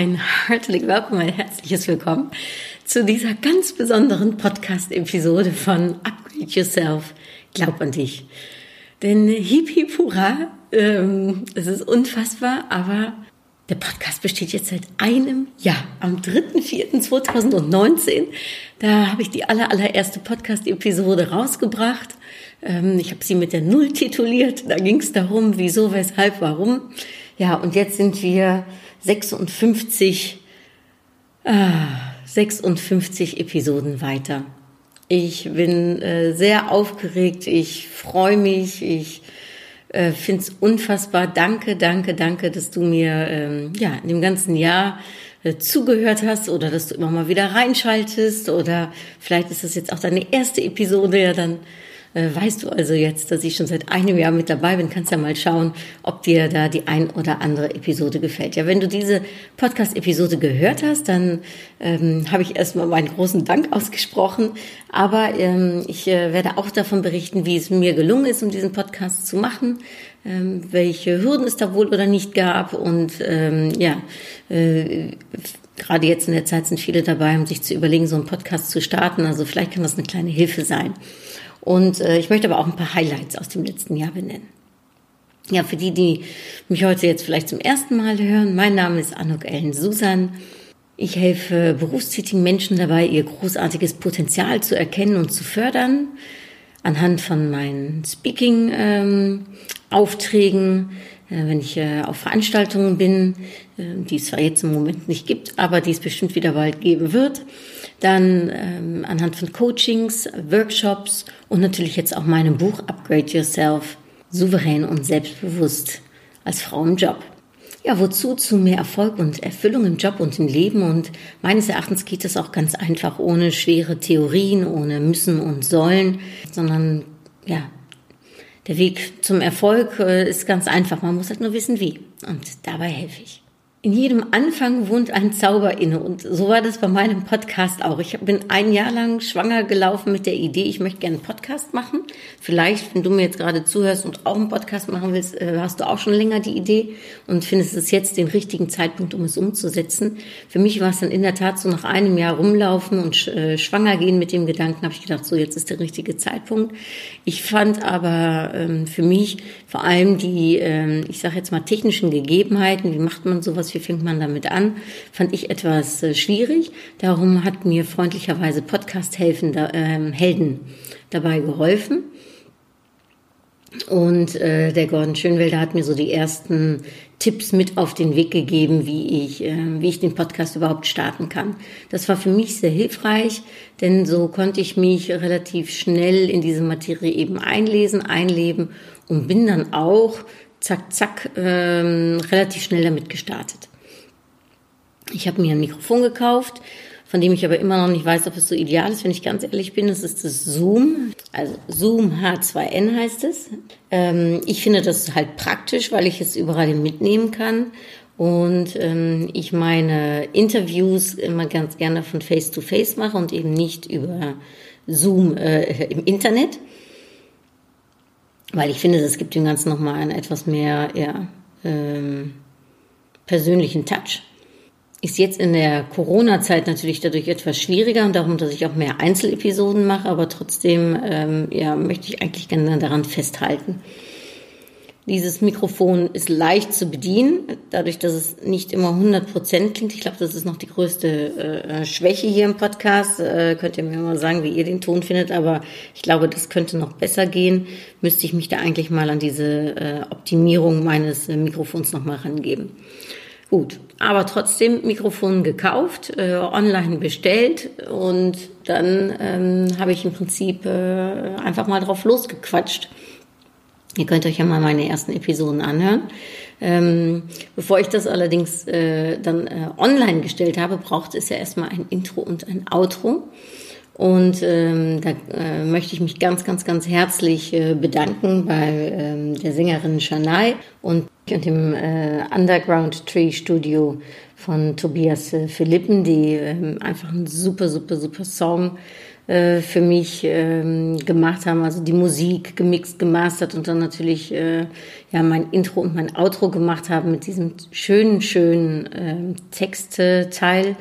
Ein herzlich willkommen, ein herzliches Willkommen zu dieser ganz besonderen Podcast-Episode von Upgrade Yourself. Glaub an dich. Denn hip hip hurra, ähm, es ist unfassbar, aber der Podcast besteht jetzt seit einem Jahr. Am 3.4.2019, da habe ich die aller, allererste Podcast-Episode rausgebracht. Ähm, ich habe sie mit der Null tituliert. Da ging es darum, wieso, weshalb, warum. Ja, und jetzt sind wir 56, ah, 56 Episoden weiter. Ich bin äh, sehr aufgeregt, ich freue mich, ich äh, finde es unfassbar. Danke, danke, danke, dass du mir ähm, ja, in dem ganzen Jahr äh, zugehört hast oder dass du immer mal wieder reinschaltest oder vielleicht ist das jetzt auch deine erste Episode, ja dann äh, weißt du also jetzt, dass ich schon seit einem Jahr mit dabei bin, kannst ja mal schauen, ob dir da die ein oder andere Episode gefällt. Ja, wenn du diese Podcast-Episode gehört hast, dann ähm, habe ich erstmal meinen großen Dank ausgesprochen. Aber ähm, ich äh, werde auch davon berichten, wie es mir gelungen ist, um diesen Podcast zu machen, ähm, welche Hürden es da wohl oder nicht gab und ähm, ja, äh, gerade jetzt in der Zeit sind viele dabei, um sich zu überlegen, so einen Podcast zu starten. Also vielleicht kann das eine kleine Hilfe sein. Und äh, ich möchte aber auch ein paar Highlights aus dem letzten Jahr benennen. Ja, für die, die mich heute jetzt vielleicht zum ersten Mal hören, mein Name ist Anuk Ellen Susan. Ich helfe berufstätigen Menschen dabei, ihr großartiges Potenzial zu erkennen und zu fördern. Anhand von meinen Speaking-Aufträgen, äh, wenn ich äh, auf Veranstaltungen bin, äh, die es zwar jetzt im Moment nicht gibt, aber die es bestimmt wieder bald geben wird. Dann ähm, anhand von Coachings, Workshops und natürlich jetzt auch meinem Buch Upgrade Yourself, souverän und selbstbewusst als Frau im Job. Ja, wozu? Zu mehr Erfolg und Erfüllung im Job und im Leben. Und meines Erachtens geht es auch ganz einfach ohne schwere Theorien, ohne müssen und sollen, sondern ja, der Weg zum Erfolg äh, ist ganz einfach. Man muss halt nur wissen, wie. Und dabei helfe ich. In jedem Anfang wohnt ein Zauber inne und so war das bei meinem Podcast auch. Ich bin ein Jahr lang schwanger gelaufen mit der Idee, ich möchte gerne einen Podcast machen. Vielleicht, wenn du mir jetzt gerade zuhörst und auch einen Podcast machen willst, äh, hast du auch schon länger die Idee und findest es jetzt den richtigen Zeitpunkt, um es umzusetzen. Für mich war es dann in der Tat so nach einem Jahr rumlaufen und äh, schwanger gehen mit dem Gedanken, habe ich gedacht, so jetzt ist der richtige Zeitpunkt. Ich fand aber ähm, für mich vor allem die, ähm, ich sage jetzt mal technischen Gegebenheiten, wie macht man sowas wie fängt man damit an, fand ich etwas äh, schwierig. Darum hat mir freundlicherweise Podcast-Helden äh, dabei geholfen. Und äh, der Gordon Schönwelder hat mir so die ersten Tipps mit auf den Weg gegeben, wie ich, äh, wie ich den Podcast überhaupt starten kann. Das war für mich sehr hilfreich, denn so konnte ich mich relativ schnell in diese Materie eben einlesen, einleben und bin dann auch zack, zack, ähm, relativ schnell damit gestartet. Ich habe mir ein Mikrofon gekauft, von dem ich aber immer noch nicht weiß, ob es so ideal ist, wenn ich ganz ehrlich bin. Das ist das Zoom, also Zoom H2N heißt es. Ähm, ich finde das halt praktisch, weil ich es überall mitnehmen kann. Und ähm, ich meine Interviews immer ganz gerne von Face to Face mache und eben nicht über Zoom äh, im Internet. Weil ich finde, es gibt dem Ganzen nochmal einen etwas mehr ja, ähm, persönlichen Touch. Ist jetzt in der Corona-Zeit natürlich dadurch etwas schwieriger und darum, dass ich auch mehr Einzelepisoden mache, aber trotzdem ähm, ja, möchte ich eigentlich gerne daran festhalten. Dieses Mikrofon ist leicht zu bedienen, dadurch, dass es nicht immer 100% klingt. Ich glaube, das ist noch die größte äh, Schwäche hier im Podcast. Äh, könnt ihr mir mal sagen, wie ihr den Ton findet, aber ich glaube, das könnte noch besser gehen. Müsste ich mich da eigentlich mal an diese äh, Optimierung meines äh, Mikrofons nochmal rangeben. Gut, aber trotzdem Mikrofon gekauft, äh, online bestellt und dann ähm, habe ich im Prinzip äh, einfach mal drauf losgequatscht. Ihr könnt euch ja mal meine ersten Episoden anhören. Ähm, bevor ich das allerdings äh, dann äh, online gestellt habe, braucht es ja erstmal ein Intro und ein Outro. Und ähm, da äh, möchte ich mich ganz, ganz, ganz herzlich äh, bedanken bei ähm, der Sängerin Shanai und, und dem äh, Underground Tree Studio von Tobias äh, Philippen, die ähm, einfach einen super, super, super Song äh, für mich ähm, gemacht haben. Also die Musik gemixt, gemastert und dann natürlich äh, ja mein Intro und mein Outro gemacht haben mit diesem schönen, schönen äh, Textteil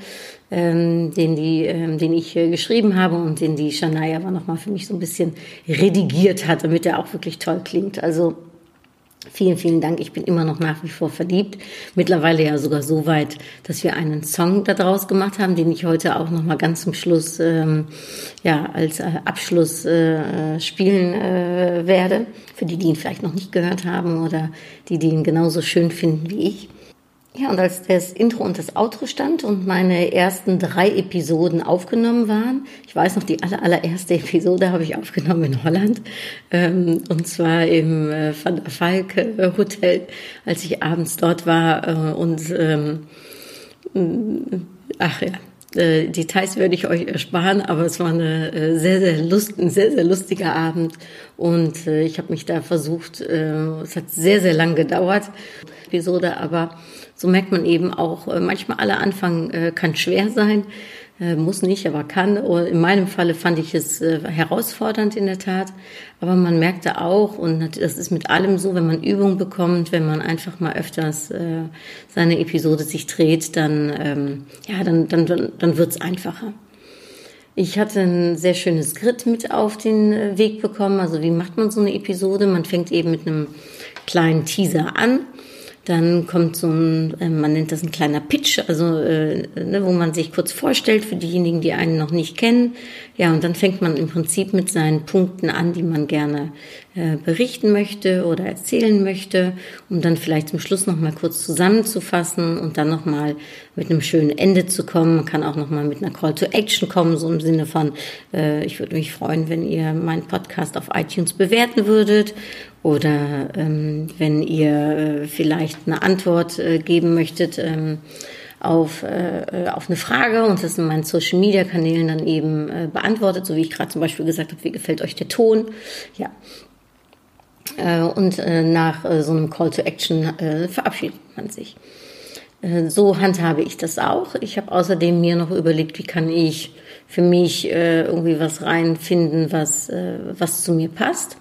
ähm, den, die, ähm, den ich äh, geschrieben habe und den die Shania aber nochmal für mich so ein bisschen redigiert hat, damit er auch wirklich toll klingt. Also Vielen, vielen Dank. Ich bin immer noch nach wie vor verliebt. Mittlerweile ja sogar so weit, dass wir einen Song daraus gemacht haben, den ich heute auch noch mal ganz zum Schluss ähm, ja als äh, Abschluss äh, spielen äh, werde. Für die, die ihn vielleicht noch nicht gehört haben oder die, die ihn genauso schön finden wie ich. Ja, und als das Intro und das Outro stand und meine ersten drei Episoden aufgenommen waren, ich weiß noch, die aller, allererste Episode habe ich aufgenommen in Holland, ähm, und zwar im äh, Van der Falk Hotel, als ich abends dort war äh, und ähm, ach ja, Details werde ich euch ersparen, aber es war eine äh, sehr, sehr lust, ein sehr, sehr lustiger Abend. Und äh, ich habe mich da versucht, äh, es hat sehr, sehr lang gedauert, Episode, aber so merkt man eben auch, äh, manchmal aller Anfang äh, kann schwer sein, äh, muss nicht, aber kann. In meinem Falle fand ich es herausfordernd in der Tat, aber man merkte auch, und das ist mit allem so, wenn man Übung bekommt, wenn man einfach mal öfters seine Episode sich dreht, dann, ähm, ja, dann, dann, dann wird's einfacher. Ich hatte ein sehr schönes Grid mit auf den Weg bekommen. Also wie macht man so eine Episode? Man fängt eben mit einem kleinen Teaser an dann kommt so ein, äh, man nennt das ein kleiner Pitch, also äh, ne, wo man sich kurz vorstellt für diejenigen, die einen noch nicht kennen. Ja, und dann fängt man im Prinzip mit seinen Punkten an, die man gerne äh, berichten möchte oder erzählen möchte, um dann vielleicht zum Schluss noch mal kurz zusammenzufassen und dann noch mal mit einem schönen Ende zu kommen. Man kann auch noch mal mit einer Call to Action kommen, so im Sinne von, äh, ich würde mich freuen, wenn ihr meinen Podcast auf iTunes bewerten würdet oder ähm, wenn ihr äh, vielleicht eine Antwort äh, geben möchtet ähm, auf, äh, auf eine Frage und das in meinen Social Media Kanälen dann eben äh, beantwortet, so wie ich gerade zum Beispiel gesagt habe, wie gefällt euch der Ton? Ja. Äh, und äh, nach äh, so einem Call to Action äh, verabschiedet man sich. Äh, so handhabe ich das auch. Ich habe außerdem mir noch überlegt, wie kann ich für mich äh, irgendwie was reinfinden, was, äh, was zu mir passt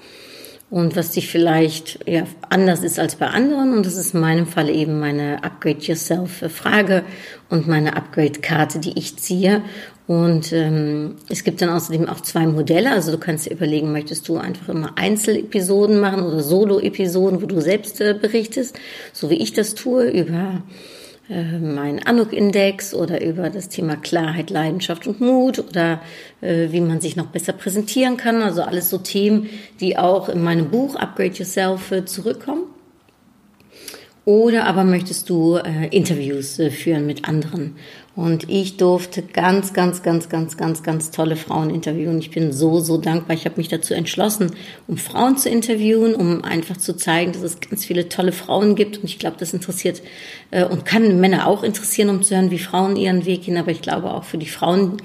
und was dich vielleicht ja, anders ist als bei anderen. Und das ist in meinem Fall eben meine Upgrade Yourself Frage und meine Upgrade Karte, die ich ziehe. Und ähm, es gibt dann außerdem auch zwei Modelle. Also du kannst dir überlegen, möchtest du einfach immer Einzelepisoden machen oder Solo-Episoden, wo du selbst äh, berichtest, so wie ich das tue, über mein Anuk-Index oder über das Thema Klarheit, Leidenschaft und Mut oder äh, wie man sich noch besser präsentieren kann. Also alles so Themen, die auch in meinem Buch Upgrade Yourself äh, zurückkommen. Oder aber möchtest du äh, Interviews äh, führen mit anderen? Und ich durfte ganz, ganz, ganz, ganz, ganz, ganz tolle Frauen interviewen. Ich bin so, so dankbar. Ich habe mich dazu entschlossen, um Frauen zu interviewen, um einfach zu zeigen, dass es ganz viele tolle Frauen gibt. Und ich glaube, das interessiert äh, und kann Männer auch interessieren, um zu hören, wie Frauen ihren Weg gehen. Aber ich glaube auch für die Frauen,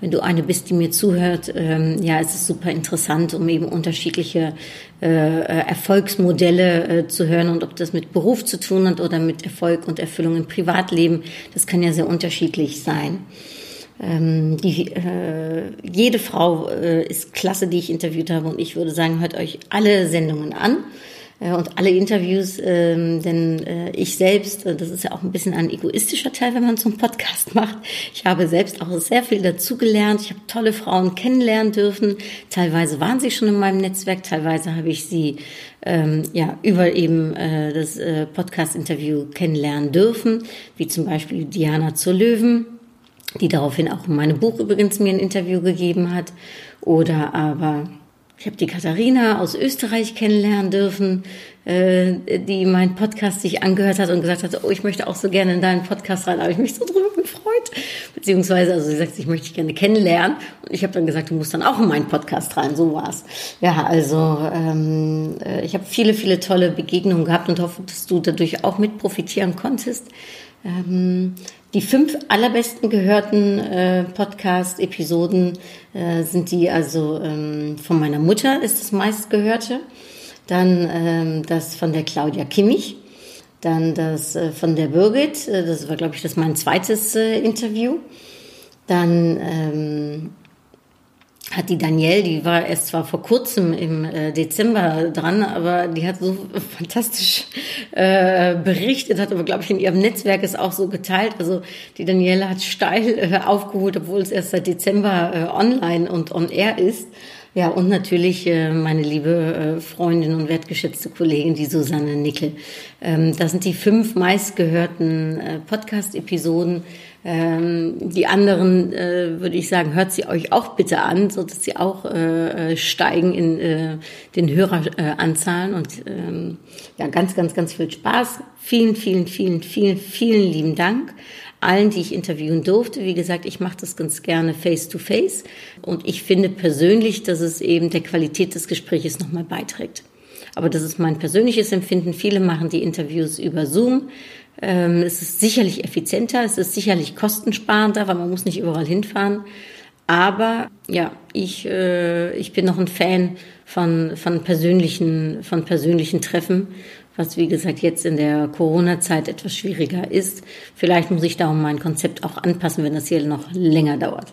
wenn du eine bist, die mir zuhört, ähm, ja, es ist super interessant, um eben unterschiedliche Erfolgsmodelle äh, zu hören und ob das mit Beruf zu tun hat oder mit Erfolg und Erfüllung im Privatleben. Das kann ja sehr unterschiedlich sein. Ähm, die, äh, jede Frau äh, ist klasse, die ich interviewt habe und ich würde sagen, hört euch alle Sendungen an äh, und alle Interviews, ähm, denn äh, ich selbst, äh, das ist ja auch ein bisschen ein egoistischer Teil, wenn man so einen Podcast macht. Ich habe selbst auch sehr viel dazugelernt. Ich habe tolle Frauen kennenlernen dürfen. Teilweise waren sie schon in meinem Netzwerk, teilweise habe ich sie ähm, ja über eben äh, das äh, Podcast-Interview kennenlernen dürfen, wie zum Beispiel Diana zur Löwen die daraufhin auch in meinem Buch übrigens mir ein Interview gegeben hat. Oder aber ich habe die Katharina aus Österreich kennenlernen dürfen, äh, die meinen Podcast sich angehört hat und gesagt hat, oh, ich möchte auch so gerne in deinen Podcast rein. Da habe ich mich so drüber gefreut. Beziehungsweise, also sie sagt, ich möchte dich gerne kennenlernen. Und ich habe dann gesagt, du musst dann auch in meinen Podcast rein. So war's. Ja, also ähm, äh, ich habe viele, viele tolle Begegnungen gehabt und hoffe, dass du dadurch auch mit profitieren konntest. Ähm, die fünf allerbesten gehörten äh, Podcast-Episoden äh, sind die also ähm, von meiner Mutter ist das meistgehörte, dann ähm, das von der Claudia Kimmich, dann das äh, von der Birgit, äh, das war glaube ich das mein zweites äh, Interview, dann ähm, hat die Danielle, die war erst zwar vor kurzem im äh, Dezember dran, aber die hat so fantastisch äh, berichtet, hat aber, glaube ich, in ihrem Netzwerk es auch so geteilt. Also die Danielle hat steil äh, aufgeholt, obwohl es erst seit Dezember äh, online und on air ist. Ja, und natürlich äh, meine liebe äh, Freundin und wertgeschätzte Kollegin, die Susanne Nickel. Ähm, das sind die fünf meistgehörten Podcast-Episoden. Ähm, die anderen, äh, würde ich sagen, hört sie euch auch bitte an, so dass sie auch äh, steigen in äh, den Höreranzahlen. und ähm, ja, ganz, ganz, ganz viel Spaß. Vielen, vielen, vielen, vielen, vielen lieben Dank allen, die ich interviewen durfte. Wie gesagt, ich mache das ganz gerne face to face und ich finde persönlich, dass es eben der Qualität des Gesprächs nochmal beiträgt. Aber das ist mein persönliches Empfinden. Viele machen die Interviews über Zoom. Ähm, es ist sicherlich effizienter, es ist sicherlich kostensparender, weil man muss nicht überall hinfahren. Aber ja, ich, äh, ich bin noch ein Fan von, von, persönlichen, von persönlichen Treffen was wie gesagt jetzt in der Corona-Zeit etwas schwieriger ist. Vielleicht muss ich darum mein Konzept auch anpassen, wenn das hier noch länger dauert.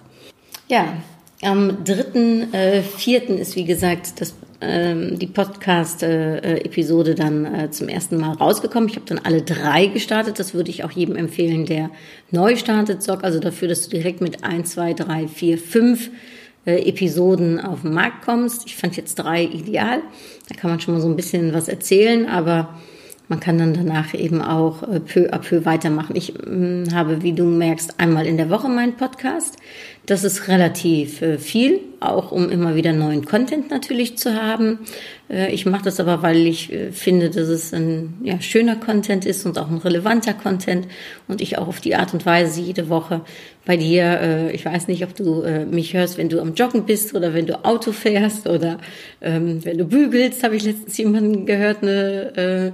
Ja, am 3.4. Äh, ist wie gesagt das, die Podcast-Episode dann äh, zum ersten Mal rausgekommen. Ich habe dann alle drei gestartet. Das würde ich auch jedem empfehlen, der neu startet. Sorg also dafür, dass du direkt mit 1, 2, 3, 4, 5 äh, Episoden auf den Markt kommst. Ich fand jetzt drei ideal. Da kann man schon mal so ein bisschen was erzählen, aber man kann dann danach eben auch äh, peu à peu weitermachen. Ich äh, habe, wie du merkst, einmal in der Woche meinen Podcast. Das ist relativ äh, viel, auch um immer wieder neuen Content natürlich zu haben. Äh, ich mache das aber, weil ich äh, finde, dass es ein ja, schöner Content ist und auch ein relevanter Content und ich auch auf die Art und Weise jede Woche bei dir, ich weiß nicht, ob du mich hörst, wenn du am Joggen bist oder wenn du Auto fährst oder ähm, wenn du bügelst, habe ich letztens jemanden gehört, eine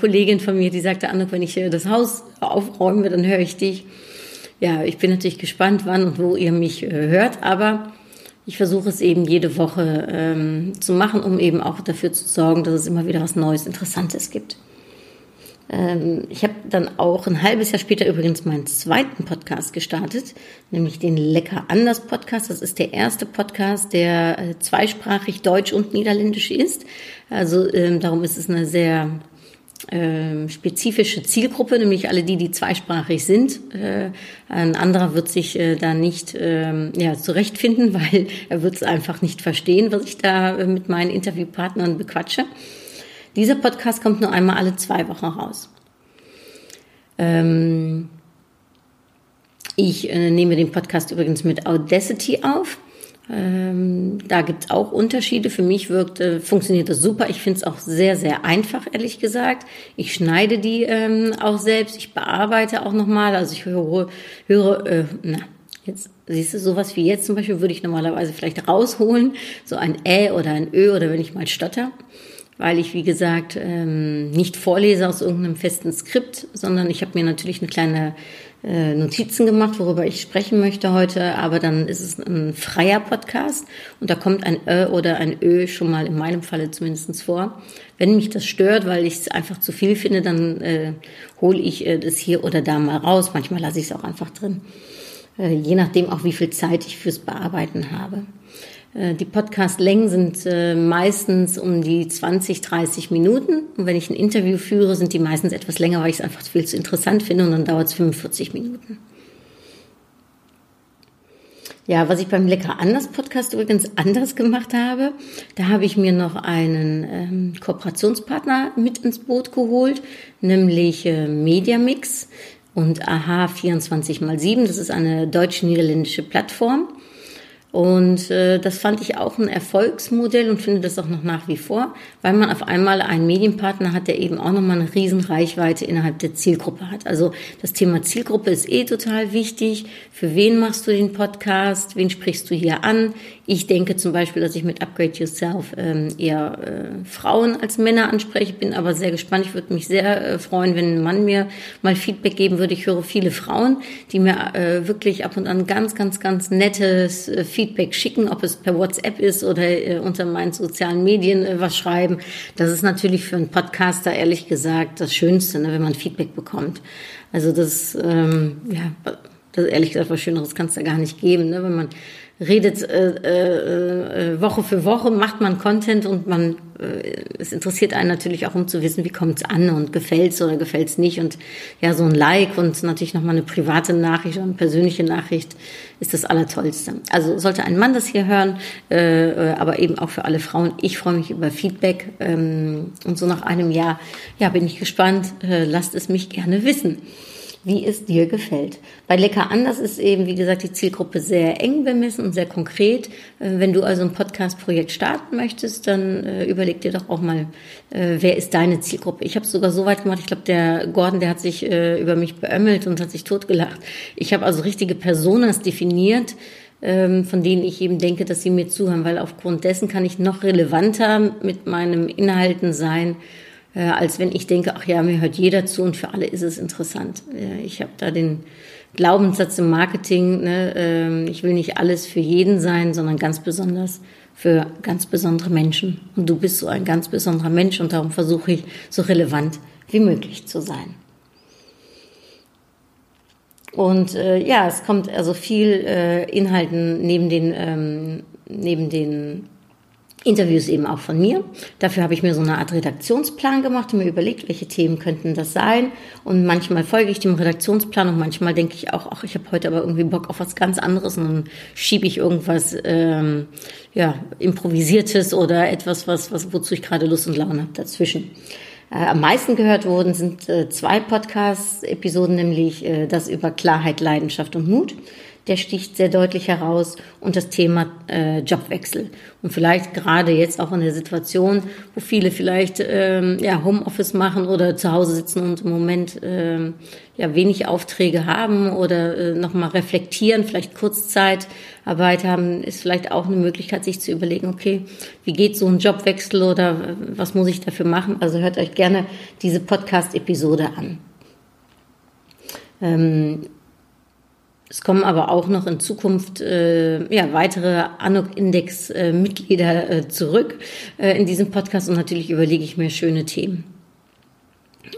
Kollegin von mir, die sagte, Anne, wenn ich das Haus aufräume, dann höre ich dich ja, ich bin natürlich gespannt, wann und wo ihr mich äh, hört, aber ich versuche es eben jede Woche ähm, zu machen, um eben auch dafür zu sorgen, dass es immer wieder was Neues, Interessantes gibt. Ähm, ich habe dann auch ein halbes Jahr später übrigens meinen zweiten Podcast gestartet, nämlich den Lecker anders Podcast. Das ist der erste Podcast, der äh, zweisprachig Deutsch und Niederländisch ist. Also ähm, darum ist es eine sehr ähm, spezifische Zielgruppe, nämlich alle die, die zweisprachig sind. Äh, ein anderer wird sich äh, da nicht ähm, ja, zurechtfinden, weil er wird es einfach nicht verstehen, was ich da äh, mit meinen Interviewpartnern bequatsche. Dieser Podcast kommt nur einmal alle zwei Wochen raus. Ähm, ich nehme den Podcast übrigens mit Audacity auf. Ähm, da gibt's auch Unterschiede. Für mich wirkt, äh, funktioniert das super. Ich finde es auch sehr, sehr einfach, ehrlich gesagt. Ich schneide die ähm, auch selbst. Ich bearbeite auch nochmal. Also ich höre, höre äh, na, jetzt siehst du, sowas wie jetzt zum Beispiel würde ich normalerweise vielleicht rausholen. So ein Ä oder ein Ö oder wenn ich mal stotter. Weil ich, wie gesagt, ähm, nicht vorlese aus irgendeinem festen Skript, sondern ich habe mir natürlich eine kleine äh, Notizen gemacht, worüber ich sprechen möchte heute, aber dann ist es ein freier Podcast und da kommt ein Ö oder ein Ö schon mal in meinem Falle zumindest vor. Wenn mich das stört, weil ich es einfach zu viel finde, dann äh, hole ich äh, das hier oder da mal raus. Manchmal lasse ich es auch einfach drin, äh, je nachdem auch wie viel Zeit ich fürs Bearbeiten habe. Äh, die Podcast-Längen sind äh, meistens um die 20, 30 Minuten. Und wenn ich ein Interview führe, sind die meistens etwas länger, weil ich es einfach viel zu interessant finde und dann dauert es 45 Minuten. Ja, was ich beim Lecker anders Podcast übrigens anders gemacht habe, da habe ich mir noch einen ähm, Kooperationspartner mit ins Boot geholt, nämlich äh, Mediamix und AHA 24x7. Das ist eine deutsch-niederländische Plattform. Und äh, das fand ich auch ein Erfolgsmodell und finde das auch noch nach wie vor, weil man auf einmal einen Medienpartner hat, der eben auch nochmal eine riesen Reichweite innerhalb der Zielgruppe hat. Also das Thema Zielgruppe ist eh total wichtig. Für wen machst du den Podcast? Wen sprichst du hier an? Ich denke zum Beispiel, dass ich mit Upgrade Yourself ähm, eher äh, Frauen als Männer anspreche, bin aber sehr gespannt. Ich würde mich sehr äh, freuen, wenn ein Mann mir mal Feedback geben würde. Ich höre viele Frauen, die mir äh, wirklich ab und an ganz, ganz, ganz nettes äh, Feedback schicken, ob es per WhatsApp ist oder äh, unter meinen sozialen Medien äh, was schreiben. Das ist natürlich für einen Podcaster ehrlich gesagt das Schönste, ne, wenn man Feedback bekommt. Also das, ähm, ja, das ehrlich gesagt was Schöneres kann es da gar nicht geben, ne, wenn man redet äh, äh, äh, Woche für Woche, macht man Content und man äh, es interessiert einen natürlich auch, um zu wissen, wie kommt es an und gefällt's oder gefällt's nicht und ja so ein Like und natürlich nochmal eine private Nachricht oder eine persönliche Nachricht ist das Allertollste. Also sollte ein Mann das hier hören, äh, äh, aber eben auch für alle Frauen. Ich freue mich über Feedback ähm, und so nach einem Jahr, ja, bin ich gespannt. Äh, lasst es mich gerne wissen wie es dir gefällt. Bei Lecker anders ist eben, wie gesagt, die Zielgruppe sehr eng bemessen und sehr konkret. Äh, wenn du also ein Podcast-Projekt starten möchtest, dann äh, überleg dir doch auch mal, äh, wer ist deine Zielgruppe. Ich habe es sogar so weit gemacht, ich glaube, der Gordon, der hat sich über mich beömmelt und hat sich totgelacht. Ich habe also richtige Personas definiert, ähm, von denen ich eben denke, dass sie mir zuhören, weil aufgrund dessen kann ich noch relevanter mit meinem Inhalten sein äh, als wenn ich denke, ach ja, mir hört jeder zu und für alle ist es interessant. ich habe da den Glaubenssatz im Marketing, ne, ähm, ich will nicht alles für jeden sein, sondern ganz besonders für ganz besondere Menschen. Und du bist so ein ganz besonderer Mensch und darum versuche ich so relevant wie möglich zu sein. Und äh, ja, es kommt also viel äh, Inhalten neben den ähm, neben den Interviews eben auch von mir. Dafür habe ich mir so eine Art Redaktionsplan gemacht und mir überlegt, welche Themen könnten das sein. Und manchmal folge ich dem Redaktionsplan und manchmal denke ich auch, ach, ich habe heute aber irgendwie Bock auf was ganz anderes und dann schiebe ich irgendwas ähm, ja, improvisiertes oder etwas, was, was wozu ich gerade Lust und Laune habe dazwischen. Äh, am meisten gehört wurden sind äh, zwei Podcast-Episoden, nämlich äh, das über Klarheit, Leidenschaft und Mut der sticht sehr deutlich heraus und das Thema äh, Jobwechsel. Und vielleicht gerade jetzt auch in der Situation, wo viele vielleicht ähm, ja, Homeoffice machen oder zu Hause sitzen und im Moment ähm, ja wenig Aufträge haben oder äh, nochmal reflektieren, vielleicht Kurzzeitarbeit haben, ist vielleicht auch eine Möglichkeit, sich zu überlegen, okay, wie geht so ein Jobwechsel oder äh, was muss ich dafür machen? Also hört euch gerne diese Podcast-Episode an. Ähm, es kommen aber auch noch in Zukunft äh, ja, weitere ANOC-Index-Mitglieder äh, zurück äh, in diesem Podcast und natürlich überlege ich mir schöne Themen.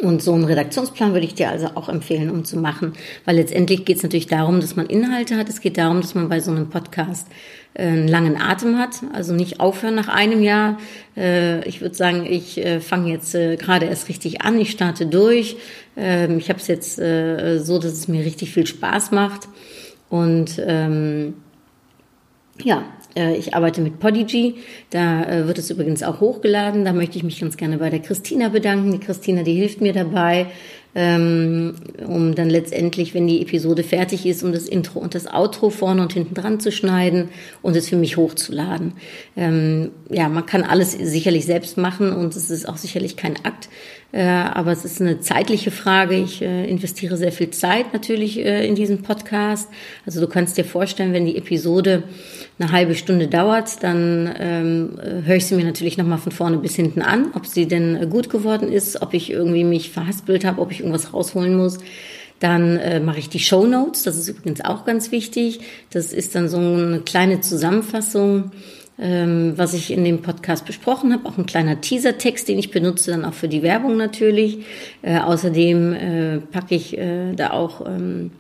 Und so einen Redaktionsplan würde ich dir also auch empfehlen, um zu machen, weil letztendlich geht es natürlich darum, dass man Inhalte hat. Es geht darum, dass man bei so einem Podcast äh, einen langen Atem hat, also nicht aufhören nach einem Jahr. Äh, ich würde sagen, ich äh, fange jetzt gerade erst richtig an, ich starte durch. Ähm, ich habe es jetzt so, dass es mir richtig viel Spaß macht. Und ähm, ja, ich arbeite mit Podigy. Da wird es übrigens auch hochgeladen. Da möchte ich mich ganz gerne bei der Christina bedanken. Die Christina, die hilft mir dabei, ähm, um dann letztendlich, wenn die Episode fertig ist, um das Intro und das Outro vorne und hinten dran zu schneiden und es für mich hochzuladen. Ähm, ja, man kann alles sicherlich selbst machen und es ist auch sicherlich kein Akt, äh, aber es ist eine zeitliche Frage. Ich äh, investiere sehr viel Zeit natürlich äh, in diesen Podcast. Also du kannst dir vorstellen, wenn die Episode eine halbe Stunde dauert, dann ähm, höre ich sie mir natürlich nochmal von vorne bis hinten an, ob sie denn gut geworden ist, ob ich irgendwie mich verhaspelt habe, ob ich irgendwas rausholen muss. Dann äh, mache ich die Show Notes, das ist übrigens auch ganz wichtig. Das ist dann so eine kleine Zusammenfassung was ich in dem Podcast besprochen habe. Auch ein kleiner Teasertext, den ich benutze, dann auch für die Werbung natürlich. Äh, außerdem äh, packe ich äh, da auch ähm,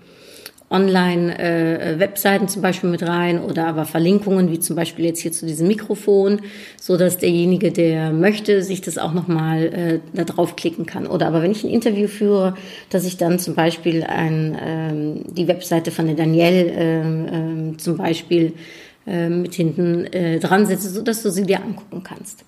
Online-Webseiten äh, zum Beispiel mit rein oder aber Verlinkungen, wie zum Beispiel jetzt hier zu diesem Mikrofon, so dass derjenige, der möchte, sich das auch nochmal äh, da draufklicken kann. Oder aber wenn ich ein Interview führe, dass ich dann zum Beispiel ein, ähm, die Webseite von der Danielle ähm, ähm, zum Beispiel äh, mit hinten äh, dran setze, so dass du sie dir angucken kannst.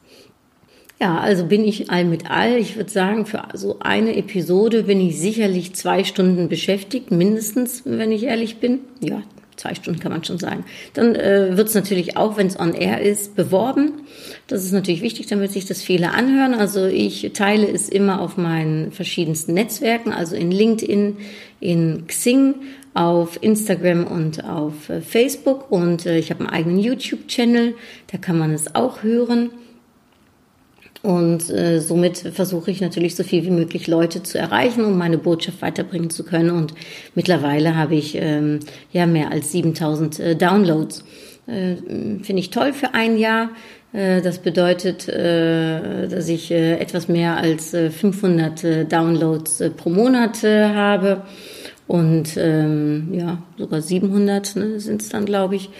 Ja, also bin ich all mit all. Ich würde sagen, für so eine Episode bin ich sicherlich zwei Stunden beschäftigt, mindestens, wenn ich ehrlich bin. Ja, zwei Stunden kann man schon sagen. Dann äh, wird es natürlich auch, wenn es on air ist, beworben. Das ist natürlich wichtig, damit sich das viele anhören. Also ich teile es immer auf meinen verschiedensten Netzwerken, also in LinkedIn, in Xing, auf Instagram und auf äh, Facebook. Und äh, ich habe einen eigenen YouTube-Channel, da kann man es auch hören. Und äh, somit versuche ich natürlich so viel wie möglich Leute zu erreichen, um meine Botschaft weiterbringen zu können. Und mittlerweile habe ich ähm, ja mehr als 7000 äh, Downloads. Äh, Finde ich toll für ein Jahr. Äh, das bedeutet, äh, dass ich äh, etwas mehr als 500 Downloads pro Monat habe und ähm, ja sogar 700 ne, sind es dann, glaube ich.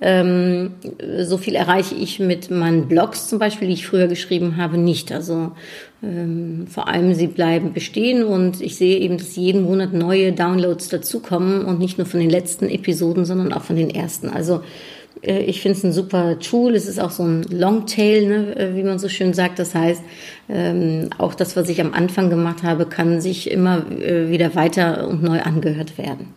Ähm, so viel erreiche ich mit meinen Blogs zum Beispiel, die ich früher geschrieben habe, nicht. Also ähm, vor allem sie bleiben bestehen und ich sehe eben, dass jeden Monat neue Downloads dazukommen und nicht nur von den letzten Episoden, sondern auch von den ersten. Also ich finde es ein super Tool. Es ist auch so ein Longtail, ne, äh, wie man so schön sagt. Das heißt, ähm, auch das, was ich am Anfang gemacht habe, kann sich immer äh, wieder weiter und neu angehört werden.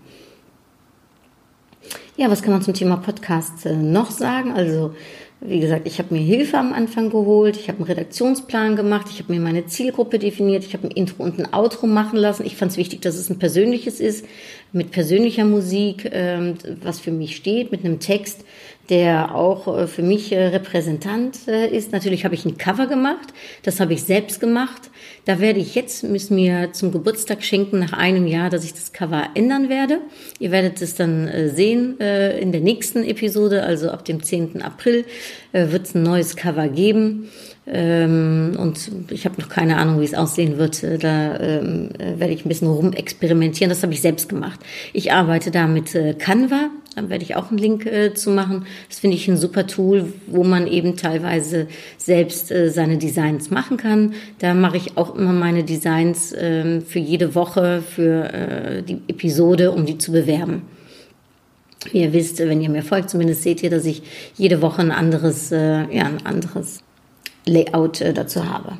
Ja, was kann man zum Thema Podcast äh, noch sagen? Also, wie gesagt, ich habe mir Hilfe am Anfang geholt, ich habe einen Redaktionsplan gemacht, ich habe mir meine Zielgruppe definiert, ich habe ein Intro und ein Outro machen lassen. Ich fand es wichtig, dass es ein persönliches ist, mit persönlicher Musik, ähm, was für mich steht, mit einem Text, der auch äh, für mich äh, Repräsentant äh, ist. Natürlich habe ich ein Cover gemacht, das habe ich selbst gemacht. Da werde ich jetzt müssen mir zum Geburtstag schenken nach einem Jahr, dass ich das Cover ändern werde. Ihr werdet es dann sehen in der nächsten Episode, also ab dem 10. April wird es ein neues Cover geben. Ähm, und ich habe noch keine Ahnung, wie es aussehen wird. Da ähm, werde ich ein bisschen rumexperimentieren. Das habe ich selbst gemacht. Ich arbeite da mit Canva. Da werde ich auch einen Link äh, zu machen. Das finde ich ein super Tool, wo man eben teilweise selbst äh, seine Designs machen kann. Da mache ich auch immer meine Designs äh, für jede Woche, für äh, die Episode, um die zu bewerben. Wie ihr wisst, wenn ihr mir folgt, zumindest seht ihr, dass ich jede Woche ein anderes, äh, ja, ein anderes Layout äh, dazu habe.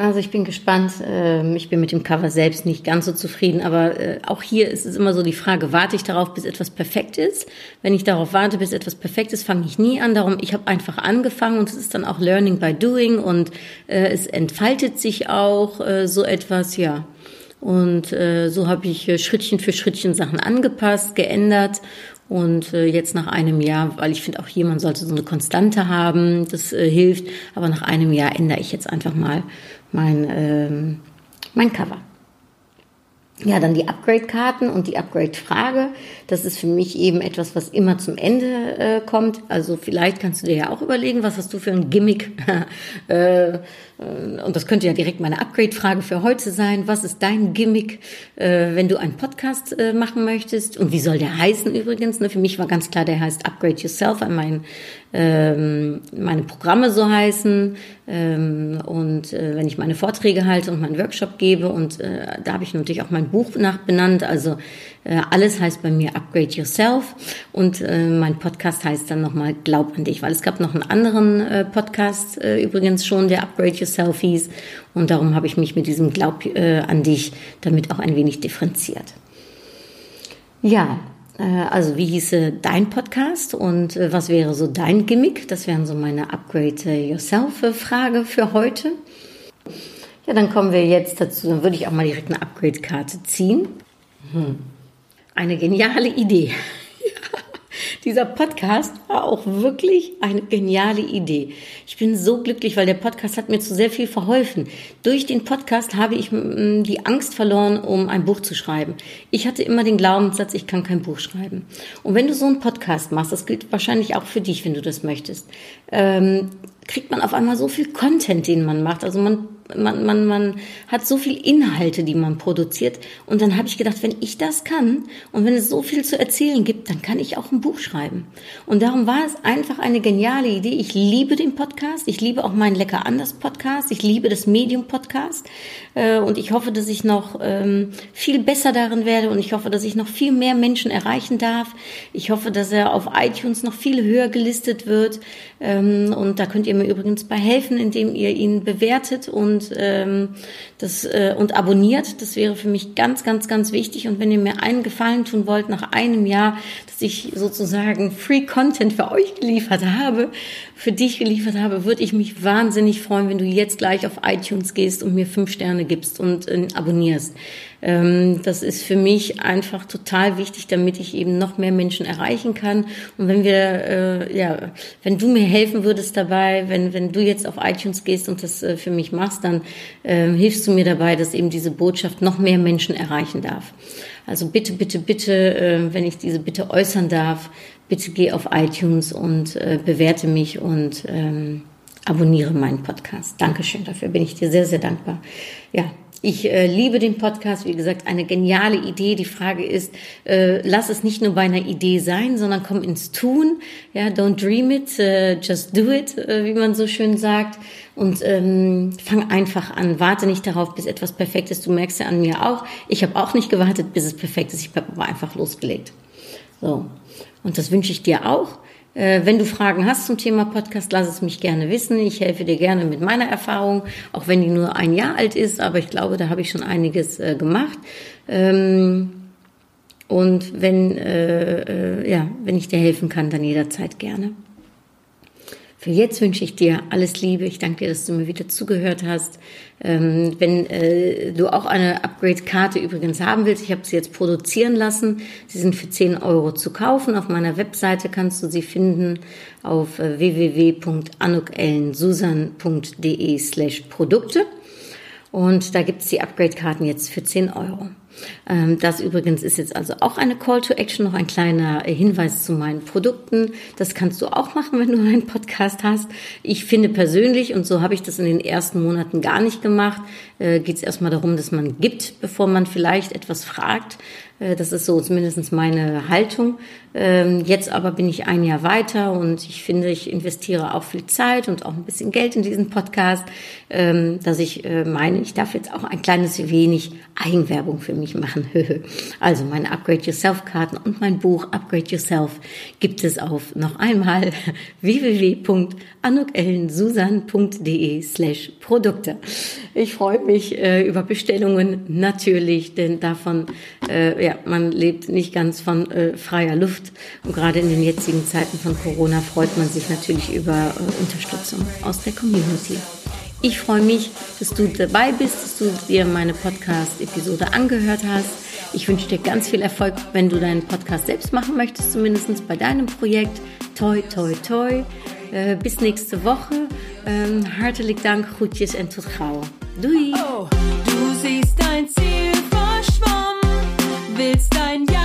Also ich bin gespannt. Ähm, ich bin mit dem Cover selbst nicht ganz so zufrieden, aber äh, auch hier ist es immer so die Frage, warte ich darauf, bis etwas perfekt ist? Wenn ich darauf warte, bis etwas perfekt ist, fange ich nie an. Darum, ich habe einfach angefangen und es ist dann auch Learning by Doing und äh, es entfaltet sich auch äh, so etwas, ja. Und so habe ich Schrittchen für Schrittchen Sachen angepasst, geändert und äh, jetzt nach einem Jahr, weil ich finde auch hier, man sollte so eine Konstante haben, das äh, hilft. Aber nach einem Jahr ändere ich jetzt einfach mal mein, ähm, mein Cover. Ja, dann die Upgrade-Karten und die Upgrade-Frage. Das ist für mich eben etwas, was immer zum Ende äh, kommt. Also vielleicht kannst du dir ja auch überlegen, was hast du für ein Gimmick? äh, und das könnte ja direkt meine Upgrade-Frage für heute sein. Was ist dein Gimmick, äh, wenn du einen Podcast äh, machen möchtest? Und wie soll der heißen übrigens? Ne? Für mich war ganz klar, der heißt Upgrade Yourself, weil mein, ähm, meine Programme so heißen. Ähm, und äh, wenn ich meine Vorträge halte und meinen Workshop gebe. Und äh, da habe ich natürlich auch mein Buch nach benannt. Also äh, alles heißt bei mir Upgrade Yourself und äh, mein Podcast heißt dann nochmal Glaub an dich, weil es gab noch einen anderen äh, Podcast übrigens schon, der Upgrade Yourself hieß und darum habe ich mich mit diesem Glaub an dich damit auch ein wenig differenziert. Ja, also wie hieße dein Podcast und was wäre so dein Gimmick? Das wären so meine Upgrade Yourself-Frage für heute. Ja, dann kommen wir jetzt dazu, dann würde ich auch mal direkt eine Upgrade-Karte ziehen. Hm. Eine geniale Idee. Dieser Podcast war auch wirklich eine geniale Idee. Ich bin so glücklich, weil der Podcast hat mir zu sehr viel verholfen. Durch den Podcast habe ich mm, die Angst verloren, um ein Buch zu schreiben. Ich hatte immer den Glaubenssatz, ich kann kein Buch schreiben. Und wenn du so einen Podcast machst, das gilt wahrscheinlich auch für dich, wenn du das möchtest, ähm, kriegt man auf einmal so viel Content, den man macht. Also man man, man, man hat so viel Inhalte, die man produziert. Und dann habe ich gedacht, wenn ich das kann und wenn es so viel zu erzählen gibt, dann kann ich auch ein Buch schreiben. Und darum war es einfach eine geniale Idee. Ich liebe den Podcast. Ich liebe auch meinen Lecker anders Podcast. Ich liebe das Medium Podcast. Äh, und ich hoffe, dass ich noch ähm, viel besser darin werde und ich hoffe, dass ich noch viel mehr Menschen erreichen darf. Ich hoffe, dass er auf iTunes noch viel höher gelistet wird. Ähm, und da könnt ihr mir übrigens bei helfen, indem ihr ihn bewertet und ähm, das äh, und abonniert. Das wäre für mich ganz, ganz, ganz wichtig. Und wenn ihr mir einen Gefallen tun wollt, nach einem Jahr, dass ich sozusagen Free Content für euch geliefert habe, für dich geliefert habe, würde ich mich wahnsinnig freuen, wenn du jetzt gleich auf iTunes gehst und mir fünf Sterne gibst und äh, abonnierst. Ähm, das ist für mich einfach total wichtig, damit ich eben noch mehr Menschen erreichen kann. Und wenn wir, äh, ja, wenn du mir helfen würdest dabei, wenn, wenn du jetzt auf iTunes gehst und das äh, für mich machst, dann äh, hilfst du mir dabei, dass eben diese Botschaft noch mehr Menschen erreichen darf. Also bitte, bitte, bitte, äh, wenn ich diese Bitte äußern darf, bitte geh auf iTunes und äh, bewerte mich und ähm, abonniere meinen Podcast. Dankeschön, dafür bin ich dir sehr, sehr dankbar. Ja, ich äh, liebe den Podcast, wie gesagt, eine geniale Idee. Die Frage ist, äh, lass es nicht nur bei einer Idee sein, sondern komm ins Tun. Ja, don't dream it, äh, just do it, äh, wie man so schön sagt. Und ähm, fang einfach an. Warte nicht darauf, bis etwas perfekt ist. Du merkst ja an mir auch. Ich habe auch nicht gewartet, bis es perfekt ist. Ich habe einfach losgelegt. So. Und das wünsche ich dir auch. Äh, wenn du Fragen hast zum Thema Podcast, lass es mich gerne wissen. Ich helfe dir gerne mit meiner Erfahrung, auch wenn die nur ein Jahr alt ist, aber ich glaube, da habe ich schon einiges äh, gemacht. Ähm, und wenn, äh, ja, wenn ich dir helfen kann, dann jederzeit gerne. Für jetzt wünsche ich dir alles Liebe. Ich danke dir, dass du mir wieder zugehört hast. Ähm, wenn äh, du auch eine Upgrade-Karte übrigens haben willst, ich habe sie jetzt produzieren lassen. Sie sind für 10 Euro zu kaufen. Auf meiner Webseite kannst du sie finden auf äh, www.anukellensusan.de slash Produkte. Und da gibt's die Upgrade-Karten jetzt für 10 Euro. Ähm, das übrigens ist jetzt also auch eine Call to Action, noch ein kleiner äh, Hinweis zu meinen Produkten. Das kannst du auch machen, wenn du einen Podcast hast. Ich finde persönlich, und so habe ich das in den ersten Monaten gar nicht gemacht, äh, geht es erstmal darum, dass man gibt, bevor man vielleicht etwas fragt. Äh, das ist so zumindest meine Haltung. Ähm, jetzt aber bin ich ein Jahr weiter und ich finde, ich investiere auch viel Zeit und auch ein bisschen Geld in diesen Podcast, ähm, dass ich äh, meine, ich darf jetzt auch ein kleines wenig Eigenwerbung für mich machen. also meine Upgrade Yourself Karten und mein Buch Upgrade Yourself gibt es auf noch einmal www.anukellensusan.de slash Produkte. Ich freue mich äh, über Bestellungen natürlich, denn davon, äh, ja, man lebt nicht ganz von äh, freier Luft. Und gerade in den jetzigen Zeiten von Corona freut man sich natürlich über äh, Unterstützung aus der Community. Ich freue mich, dass du dabei bist, dass du dir meine Podcast-Episode angehört hast. Ich wünsche dir ganz viel Erfolg, wenn du deinen Podcast selbst machen möchtest, zumindest bei deinem Projekt. Toi, toi, toi. Äh, bis nächste Woche. Ähm, hartelijk Dank, groetjes en tot gauw. Oh, du siehst dein Ziel willst dein Ja